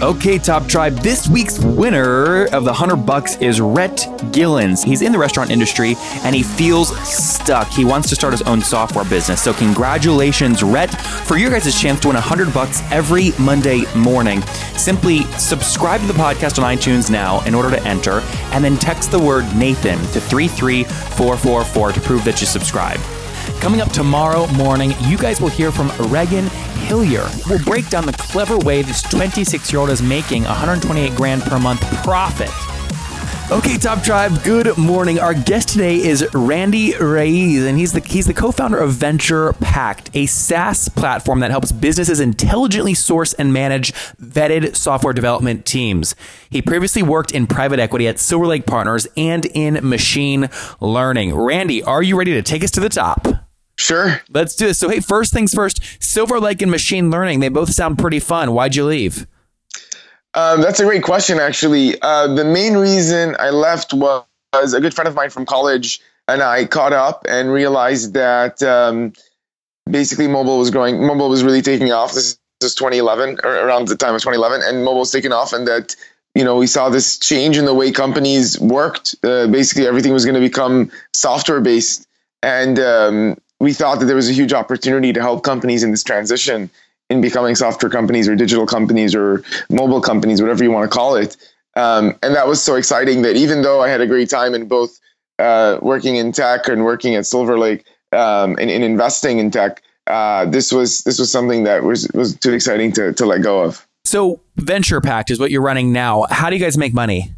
Okay, Top Tribe, this week's winner of the 100 bucks is Rhett Gillens. He's in the restaurant industry and he feels stuck. He wants to start his own software business. So congratulations, Rhett, for your guys' chance to win 100 bucks every Monday morning. Simply subscribe to the podcast on iTunes now in order to enter and then text the word Nathan to 33444 to prove that you subscribe. Coming up tomorrow morning, you guys will hear from Regan Hillier. We'll break down the clever way this 26 year old is making 128 grand per month profit. Okay, Top Tribe, good morning. Our guest today is Randy Rayess, and he's the he's the co-founder of Venture Pact, a SaaS platform that helps businesses intelligently source and manage vetted software development teams. He previously worked in private equity at Silver Lake Partners and in machine learning. Randy, are you ready to take us to the top? Sure. Let's do this. So, hey, first things first, Silver Lake and machine learning, they both sound pretty fun. Why'd you leave? Um, that's a great question, actually. Uh, the main reason I left was a good friend of mine from college and I caught up and realized that um, basically mobile was growing, mobile was really taking off. This is 2011, or around the time of 2011, and mobile was taking off, and that you know we saw this change in the way companies worked. Uh, basically, everything was going to become software based, and um, we thought that there was a huge opportunity to help companies in this transition in becoming software companies or digital companies or mobile companies, whatever you want to call it. Um, and that was so exciting that even though I had a great time in both uh, working in tech and working at Silver Lake um, and, and, investing in tech, uh, this was this was something that was was too exciting to to let go of. So Venture Pact is what you're running now. How do you guys make money?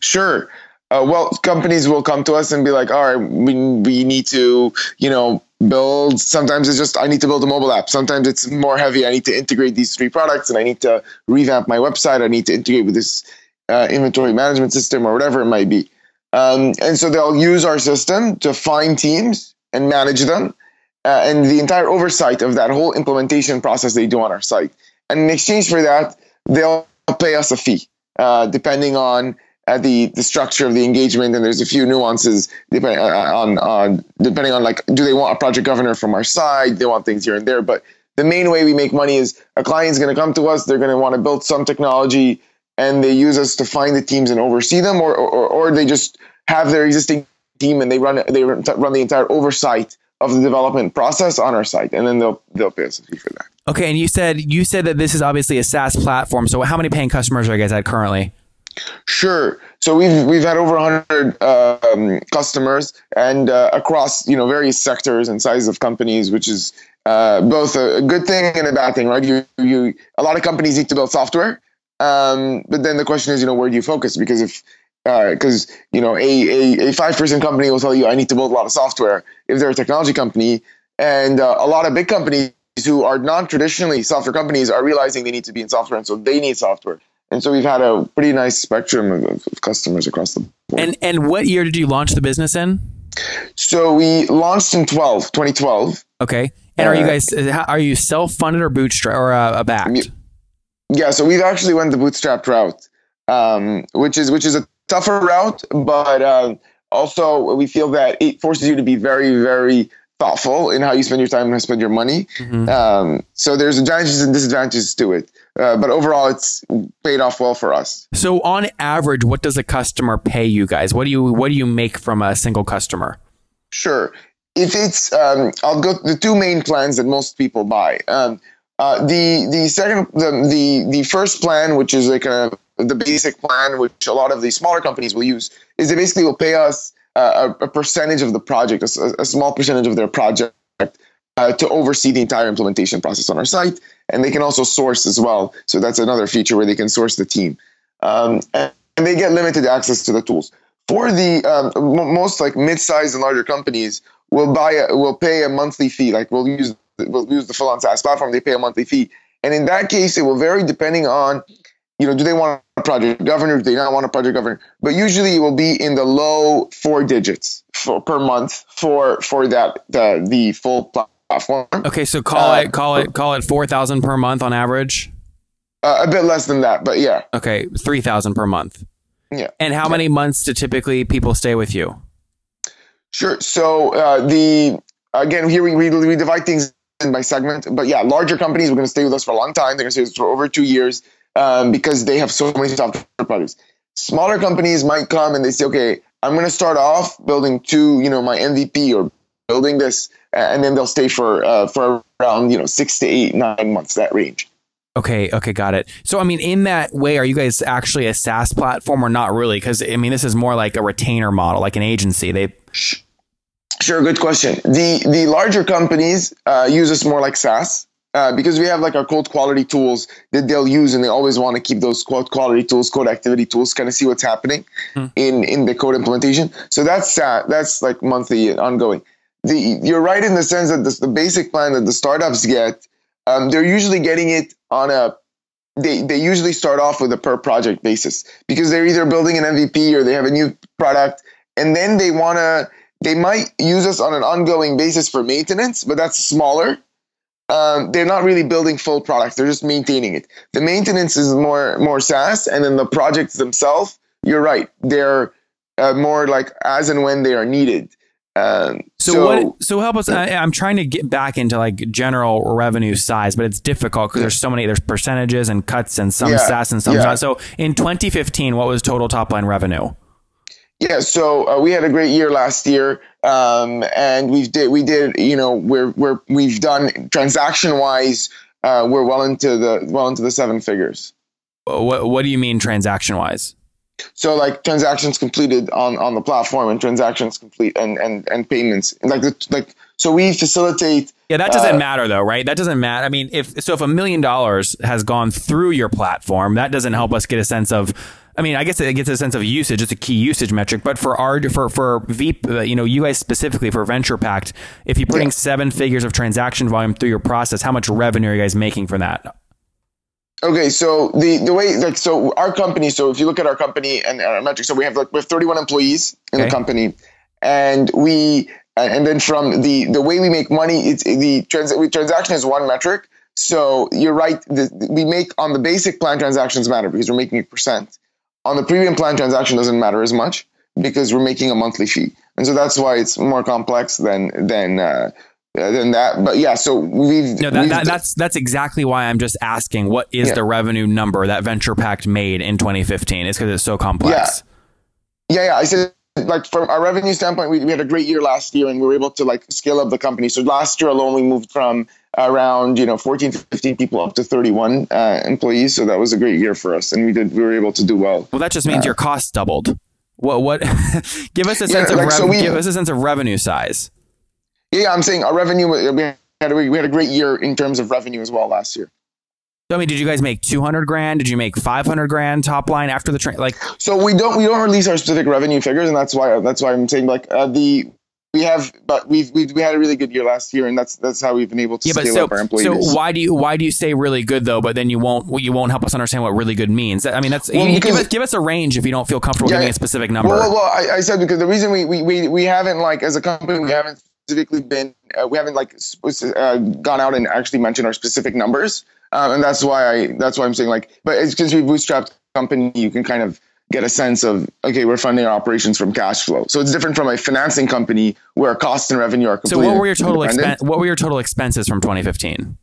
Sure. Uh, well, companies will come to us and be like, "All right, we we need to, you know, build. Sometimes it's just i need to build a mobile app. Sometimes it's more heavy. I need to integrate these three products and i need to revamp my website. I need to integrate with this uh, inventory management system or whatever it might be. Um, and so they'll use our system to find teams and manage them uh, and the entire oversight of that whole implementation process they do on our site. And in exchange for that they'll pay us a fee uh, depending on at the the structure of the engagement, and there's a few nuances depending uh, on on depending on like do they want a project governor from our side? They want things here and there, but the main way we make money is a client's going to come to us. They're going to want to build some technology, and they use us to find the teams and oversee them, or or, or they just have their existing team and they run they run the entire oversight of the development process on our site, and then they'll they'll pay us a fee for that. Okay, and you said you said that this is obviously a SaaS platform. So how many paying customers are you guys at currently? Sure. So we've we've had over 100 um, customers and uh, across you know various sectors and sizes of companies, which is uh, both a good thing and a bad thing, right? You you a lot of companies need to build software, um, but then the question is, you know, where do you focus? Because if because uh, you know a a five person company will tell you I need to build a lot of software if they're a technology company, and uh, a lot of big companies who are non traditionally software companies are realizing they need to be in software, and so they need software. And so we've had a pretty nice spectrum of, of customers across the board. And and what year did you launch the business in? So we launched in 12, 2012. Okay. And uh, are you uh, guys are you self funded or bootstrap or uh, backed? Yeah, so we've actually went the bootstrap route, um, which is which is a tougher route, but uh, also we feel that it forces you to be very very thoughtful in how you spend your time and spend your money. Mm-hmm. Um, so there's advantages and disadvantages to it. Uh, but overall, it's paid off well for us. So, on average, what does a customer pay you guys? What do you what do you make from a single customer? Sure. If it's, um, I'll go the two main plans that most people buy. Um, uh, the the second the, the the first plan, which is like a the basic plan, which a lot of the smaller companies will use, is they basically will pay us uh, a, a, percentage of the project, a, a small percentage of their project uh, to oversee the entire implementation process on our site. And they can also source as well. So that's another feature where they can source the team. Um, and, they get limited access to the tools. For the um, m- most like mid-sized and larger companies, will buy a, will pay a monthly fee. Like we'll use we'll use the full on SaaS platform. They pay a monthly fee, and in that case, it will vary depending on you know, do they want a project governor? Do they not want a project governor? But usually it will be in the low four digits for, per month for for that the the full platform. Okay, so call Uh, it call it call it four thousand per month on average. Uh, a bit less than that, but yeah, Okay, three thousand per month. yeah. And how many months do typically people stay with you? Sure. So uh, the again here we, we we divide things in by segment, but yeah, larger companies are going to stay with us for a long time. They're going to stay with us for over two years um, because they have so many software products. Smaller companies might come and they say, okay, I'm going to start off building two, you know, my MVP or building this, and then they'll stay for uh, for around you know six to eight nine months that range. Okay, okay, got it. So, I mean, in that way, are you guys actually a SaaS platform or not really? Because I mean, this is more like a retainer model, like an agency. They Sure, good question. The the larger companies uh, use us more like SaaS uh, because we have like our code quality tools that they'll use, and they always want to keep those code quality tools, code activity tools, kind of see what's happening in in the code implementation. So that's uh, that's like monthly ongoing. The you're right in the sense that the, basic plan that the startups get, um, they're usually getting it on a they, they usually start off with a per project basis because they're either building an MVP or they have a new product and then they want to they might use us on an ongoing basis for maintenance but that's smaller. Um, they're not really building full products they're just maintaining it. The maintenance is more more SaaS and then the projects themselves you're right they're uh, more like as and when they are needed um, So, what? So help us. I, I'm trying to get back into like general revenue size, but it's difficult because there's so many. There's percentages and cuts, and some Yeah, SaaS and some yeah. So in 2015, what was total top line revenue? Yeah, so uh, we had a great year last year, um, and we've did we did you know we're we're we've done transaction wise, uh, we're well into the well into the seven figures. What What do you mean transaction wise? So like transactions completed on on the platform and transactions complete and and and payments like the, like so we facilitate. Yeah, that doesn't Uh, matter though, right? That doesn't matter. I mean, if so, if a million dollars has gone through your platform, that doesn't help us get a sense of. I mean, I guess it gets a sense of usage. It's a key usage metric. But for our for for Veep, uh, you know, you guys specifically for Venture Pact, if you're putting Yeah. seven figures of transaction volume through your process, how much revenue are you guys making from that? Okay, so the the way like so our company. So if you look at our company and our metrics, so we have like we have 31 employees in Okay. the company, and we and then from the the way we make money, it's the trans, we, transaction is one metric. So you're right. The, we make on the basic plan transactions matter because we're making a percent. On the premium plan transaction doesn't matter as much because we're making a monthly fee, and so that's why it's more complex than than uh, than that. But yeah, so we've No, that, we've- that that's that's exactly why I'm just asking. What is Yeah. the revenue number that Venture Pact made in 2015? Is because it's so complex. Yeah, yeah. I said like from our revenue standpoint, we, we had a great year last year, and we were able to like scale up the company. So last year alone, we moved from around you know 14 to 15 people up to 31 uh, employees. So that was a great year for us, and we did we were able to do well. Well, that just means your costs doubled. What? What? give us a Yeah, sense of like, rev- so we- give us a sense of revenue size. Yeah, I'm saying our revenue we had a, we had a great year in terms of revenue as well last year. So, I mean, did you guys make 200 grand? Did you make 500 grand top line after the train? Like, So we don't we don't release our specific revenue figures, and that's why that's why I'm saying like uh, the we have but we've, we've we had a really good year last year, and that's that's how we've been able to yeah, but scale so, up our employee so why do you why do you say really good though? But then you won't you won't help us understand what really good means. I mean, that's Well, you- give us give us a range if you don't feel comfortable Yeah, giving a specific number. Well, well, well I, I said because the reason we, we, we, we haven't like as a company we haven't specifically been uh, we haven't like uh, gone out and actually mentioned our specific numbers, um, and that's why I that's why I'm saying like, but it's because we bootstrapped company, you can kind of get a sense of okay, we're funding our operations from cash flow. So it's different from a financing company where cost and revenue are so, completely. what were your total expen- What were your total expenses from 2015?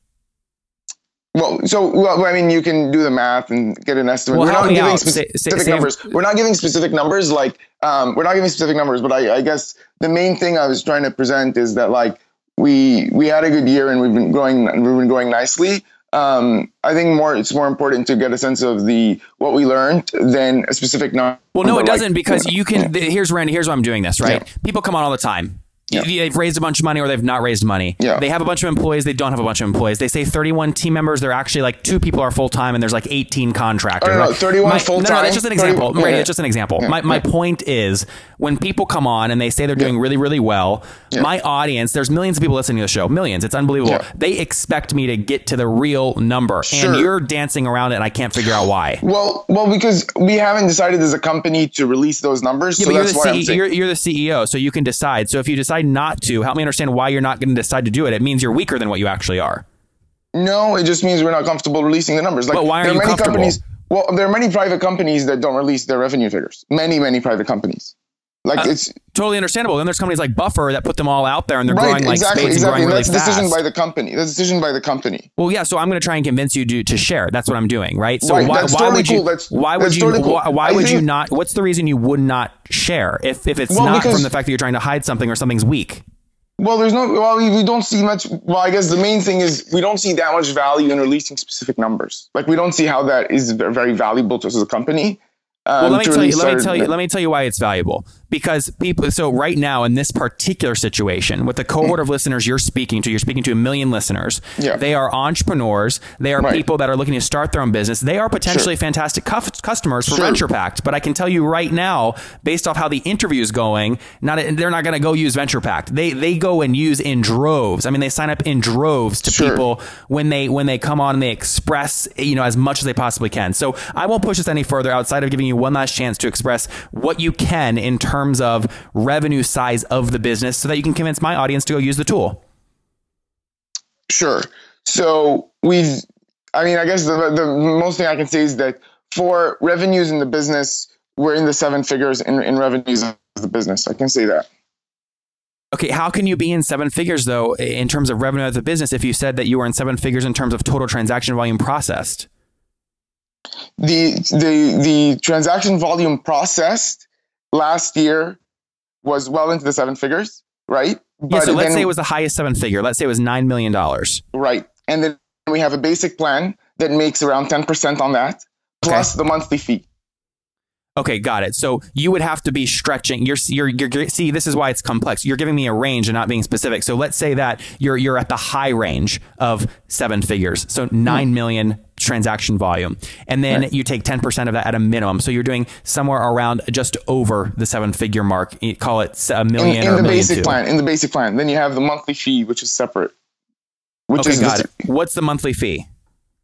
Well, so well, I mean, you can do the math and get an estimate. Well, we're not giving specific Say- say- say- numbers. We're not giving specific numbers. Like, um, we're not giving specific numbers. But I, I guess the main thing I was trying to present is that like we we had a good year and we've been growing. We've been growing nicely. Um, I think more it's more important to get a sense of the what we learned than a specific number. Well, no, it doesn't because you can. yeah. th- Here's Randy. Here's why I'm doing this. Right? Yeah. People come on all the time. Yeah. They've raised a bunch of money or they've not raised money. Yeah. They have a bunch of employees. They don't have a bunch of employees. They say 31 team members. They're actually like two people are full time and there's like 18 contractors. Oh, no, no, 31 My- full No, no, time, that's just an 30 example. yeah, Right, yeah. It's just an example. Yeah, my, my point is when people come on and they say they're doing really, really well, my audience, there's millions of people listening to the show. Millions. It's unbelievable. They expect me to get to the real number. Sure. And you're dancing around it and I can't figure out why. Well, well, because we haven't decided as a company to release those numbers, Yeah, so that's why I'm saying. you're, you're the CEO, so you can decide. So if you decide not to, help me understand why you're not going to decide to do it. It means you're weaker than what you actually are. No, it just means we're not comfortable releasing the numbers. Like, But why are there you many comfortable? companies. Well, there are many private companies that don't release their revenue figures. Many, many private companies. Like Uh, it's Totally understandable. Then there's companies like Buffer that put them all out there and they're right, growing like exactly, spades exactly. and growing And really that's a decision by the company. That's decision by the company. well, yeah. So I'm going to try and convince you to, to share. That's what I'm doing, right? So Right, why, that's why totally would you? cool. That's- why would that's you? totally cool. Why, why would you not? What's the reason you would not share if if it's Well, not because- from the fact that you're trying to hide something or something's weak? Well, there's no. Well, we, we don't see much. Well, I guess the main thing is we don't see that much value in releasing specific numbers. Like we don't see how that is very valuable to us as a company. Um, Well, let me tell you. Let me tell you. Let me tell you why it's valuable. Because people. So right now in this particular situation, with the cohort of listeners you're speaking to, you're speaking to a million listeners. Yeah. They are entrepreneurs. They are Right. people that are looking to start their own business. They are potentially fantastic cuf- customers for Sure. Venture Pact. But I can tell you right now, based off how the interview is going, not they're not going to go use Venture Pact. They they go and use in droves. I mean, they sign up in droves to Sure. people when they when they come on and they express you know as much as they possibly can. So I won't push this any further outside of giving you one last chance to express what you can in terms of revenue size of the business, so that you can convince my audience to go use the tool. Sure. So we've, I mean, I guess the, the most thing I can say is that for revenues in the business, we're in the seven figures in, in revenues of the business. I can say that. Okay, how can you be in seven figures though in terms of revenue of the business if you said that you were in seven figures in terms of total transaction volume processed? The, the, the transaction volume processed last year was well into the seven figures, right? Yeah, so let's then- say it was the highest seven figure. Let's say it was nine million dollars. Right. And then we have a basic plan that makes around 10% on that, plus the monthly fee. Okay, got it. So you would have to be stretching. You're, you're, you're, see, this is why it's complex. You're giving me a range and not being specific. So let's say that you're, you're at the high range of seven figures. So mm-hmm. nine million transaction volume. And then you take 10% of that at a minimum. So you're doing somewhere around just over the seven figure mark. You Call it a million in or the million basic two. plan, in the basic plan. Then you have the monthly fee, which is separate. Which Okay, is got it. What's the monthly fee?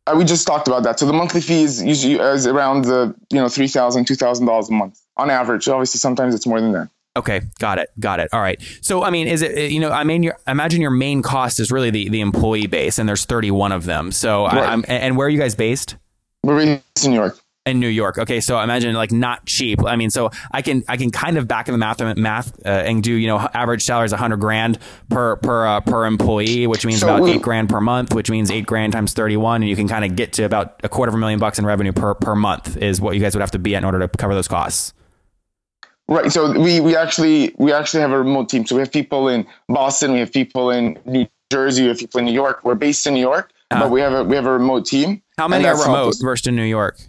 Uh, we just talked about that. So the monthly fee is usually is around the you know three thousand, two thousand dollars a month on average. Obviously, sometimes it's more than that. Okay, got it, got it. All right. So, I mean, is it you know, I mean, your imagine your main cost is really the the employee base, and there's 31 of them. So, I, Right. I'm and where are you guys based? We're based in New York. In New York. Okay, so imagine like not cheap. I mean, so I can I can kind of back in the math math uh, and do you know average salary is a hundred grand per per uh, per employee, which means So about eight grand per month, which means eight grand times thirty one, and you can kind of get to about a quarter of a million bucks in revenue per per month is what you guys would have to be at in order to cover those costs. Right. So we we actually we actually have a remote team. So we have people in Boston, we have people in New Jersey, we have people in New York. We're based in New York, Uh-huh. but we have a we have a remote team. How many are remote us. versus in New York?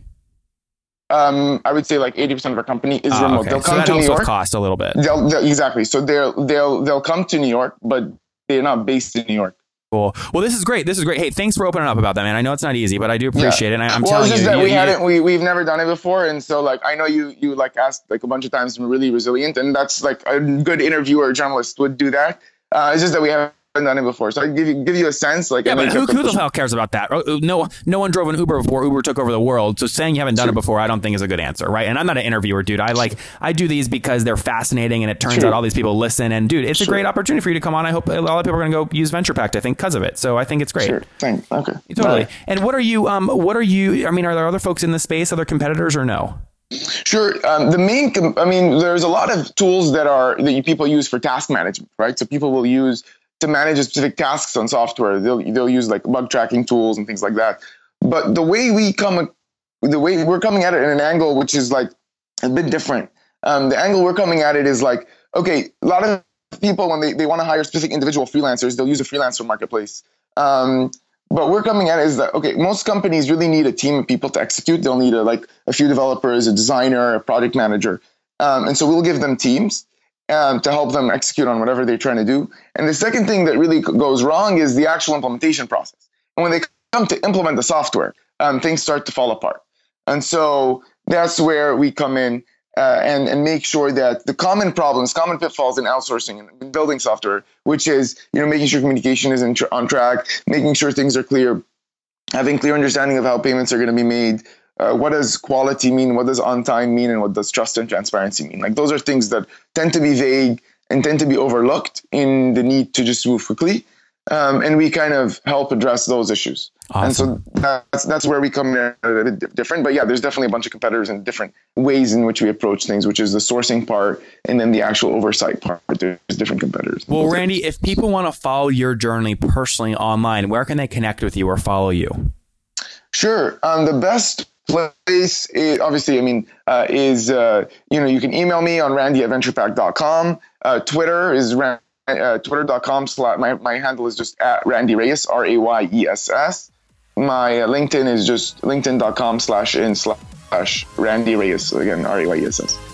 Um, I would say like eighty percent of our company is Ah, remote. okay. They'll so come that to New York. cost a little bit. They'll, they'll exactly. So they'll they'll they'll come to New York, but they're not based in New York. Cool. Well, this is great. This is great. Hey, thanks for opening up about that, man. I know it's not easy, but I do appreciate it. And I, I'm well, telling it's just you, that you- we you- hadn't we we've never done it before, and so like I know you you like asked like a bunch of times, and we're really resilient, and that's like a good interviewer journalist would do that. Uh, it's just that we haven't done it before, so I give you give you a sense like Yeah, but who, who the hell cares about that? Oh, No, no one drove an Uber before Uber took over the world. So saying you haven't done it before, I don't think is a good answer, right? And I'm not an interviewer, dude. I like I do these because they're fascinating, and it turns Sure. out all these people listen. And dude, it's a great opportunity for you to come on. I hope a lot of people are going to go use Venture Pact. I think because of it. So I think it's great. Sure. Thank. Okay. Totally. Right. And what are you? Um, what are you? I mean, are there other folks in the space, other competitors, or no? Sure. Um, the main, com- I mean, there's a lot of tools that are that you, people use for task management, right? So people will use to manage specific tasks on software. They'll they'll use like bug tracking tools and things like that. But the way we come, the way we're coming at it in an angle which is like a bit different. Um, the angle we're coming at it is like, okay, a lot of people when they, they want to hire specific individual freelancers, they'll use a freelancer marketplace. Um, but we're coming at it is that okay, most companies really need a team of people to execute. They'll need a, like a few developers, a designer, a project manager, um, and so we'll give them teams. Um, to help them execute on whatever they're trying to do. And the second thing that really goes wrong is the actual implementation process. And when they come to implement the software, um, things start to fall apart. And so that's where we come in uh, and, and make sure that the common problems, common pitfalls in outsourcing and building software, which is you know making sure communication is tr- on track, making sure things are clear, having clear understanding of how payments are going to be made. Uh, what does quality mean? What does on time mean? And what does trust and transparency mean? Like those are things that tend to be vague and tend to be overlooked in the need to just move quickly. Um, and we kind of help address those issues. Awesome. And so that's that's where we come in a bit different. But yeah, there's definitely a bunch of competitors and different ways in which we approach things, which is the sourcing part and then the actual oversight part. There's different competitors. Well, Randy, if people want to follow your journey personally online, where can they connect with you or follow you? Sure. Um, the best place, obviously, I mean, uh, is, uh, you know, you can email me on randy at venturepact.com. Uh, Twitter is randy uh, twitter.com slash my, my handle is just at randy rayess r-a-y-e-s-s my uh, linkedin is just linkedin.com slash in slash randy rayess again r-a-y-e-s-s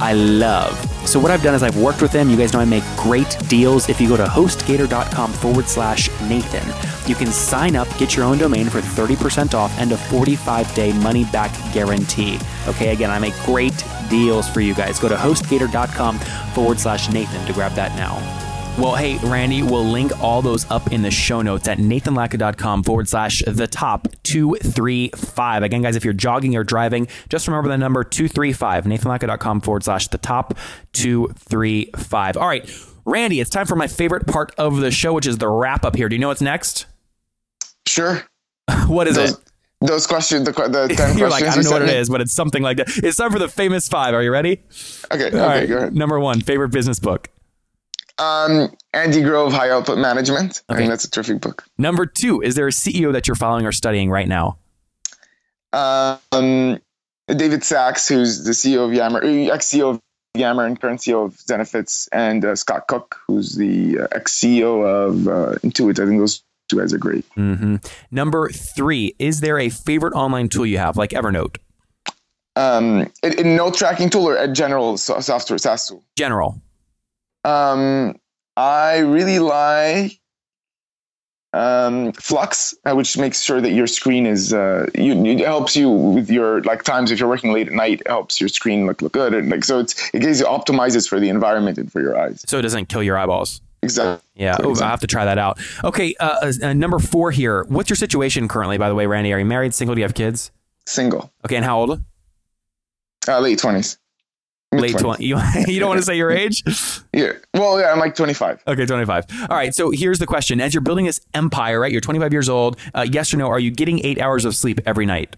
I love. So what I've done is I've worked with them. You guys know I make great deals. If you go to hostgator.com forward slash Nathan, you can sign up, get your own domain for 30% off and a 45 day money back guarantee. Okay, again, I make great deals for you guys. Go to hostgator.com forward slash Nathan to grab that now. Well, hey, Randy, we'll link all those up in the show notes at nathanlatka.com forward slash the top 235. Again, guys, if you're jogging or driving, just remember the number 235, nathanlatka.com forward slash the top 235. All right, Randy, it's time for my favorite part of the show, which is the wrap up here. Do you know what's next? Sure. what is those, it? Those questions, the, the 10 You're like, questions I don't you know what sent it me? is, but it's something like that. It's time for the famous five. Are you ready? Okay, okay, All right. go ahead. Number one, favorite business book. Um, Andy Grove, High Output Management. I think that's a terrific book. Number two, is there a CEO that you're following or studying right now? Um, David Sacks, who's the CEO of Yammer, ex CEO of Yammer and current CEO of Zenefits, and uh, Scott Cook, who's the uh, ex CEO of uh, Intuit. I think those two guys are great. hmm Number three, is there a favorite online tool you have, like Evernote? Um, in, in note tracking tool or a general so- software SaaS tool. General. Um, I really like um, Flux, uh, which makes sure that your screen is uh, you, it helps you with your like times if you're working late at night, it helps your screen look look good and like so it's it gives you optimizes for the environment and for your eyes. So it doesn't kill your eyeballs. Exactly. Yeah, oh, I have to try that out. Okay, uh, uh, number four here. What's your situation currently, by the way, Randy? Are you married, single? Do you have kids? Single, Okay, and how old? uh, late twenties. Late 20. You, you don't want to say your age? Yeah. Well, yeah, I'm like 25. Okay, 25. All right, so here's the question. As you're building this empire, right? You're 25 years old. Uh, yes or no, are you getting eight hours of sleep every night?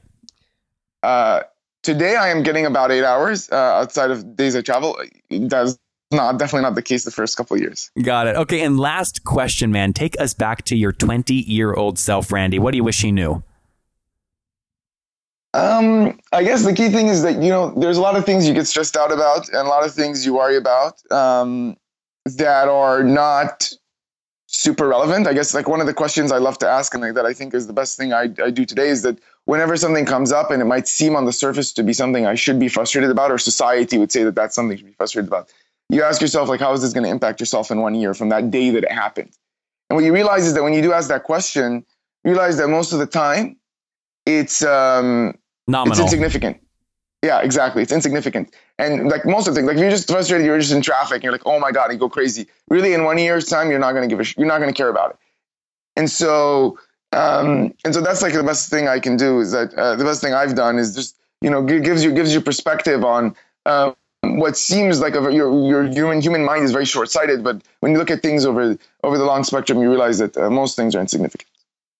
Uh, today I am getting about eight hours uh, outside of days I travel. That's not definitely not the case the first couple of years. Got it. Okay, and last question, man. Take us back to your 20 year old self, Randy. What do you wish you knew? Um, I guess the key thing is that you know there's a lot of things you get stressed out about, and a lot of things you worry about um, that are not super relevant. I guess like one of the questions I love to ask, and like, that I think is the best thing I, I do today, is that whenever something comes up and it might seem on the surface to be something I should be frustrated about, or society would say that that's something to be frustrated about, you ask yourself like, how is this going to impact yourself in one year from that day that it happened? And what you realize is that when you do ask that question, you realize that most of the time, it's um, it's insignificant. Yeah, exactly. It's insignificant. And like most of the things, like if you're just frustrated, you're just in traffic, and you're like, oh my God, you go crazy. Really, in one year's time, you're not gonna give a sh- you're not gonna care about it. And so um, and so that's like the best thing I can do is that uh, the best thing I've done is just, you know, gi- gives you gives you perspective on uh, what seems like a, your your human human mind is very short sighted, but when you look at things over over the long spectrum, you realize that uh, most things are insignificant.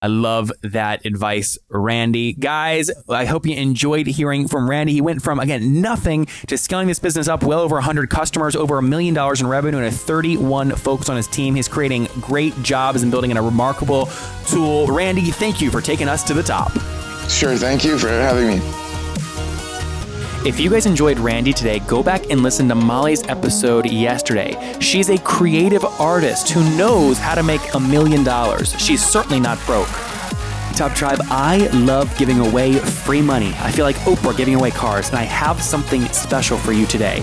I love that advice, Randy. Guys, I hope you enjoyed hearing from Randy. He went from, again, nothing to scaling this business up well over 100 customers, over a million dollars in revenue, and a 31 folks on his team. He's creating great jobs and building a remarkable tool. Randy, thank you for taking us to the top. Sure. Thank you for having me. If you guys enjoyed Randy today, go back and listen to Molly's episode yesterday. She's a creative artist who knows how to make a million dollars. She's certainly not broke. Top Tribe, I love giving away free money. I feel like Oprah giving away cars, and I have something special for you today.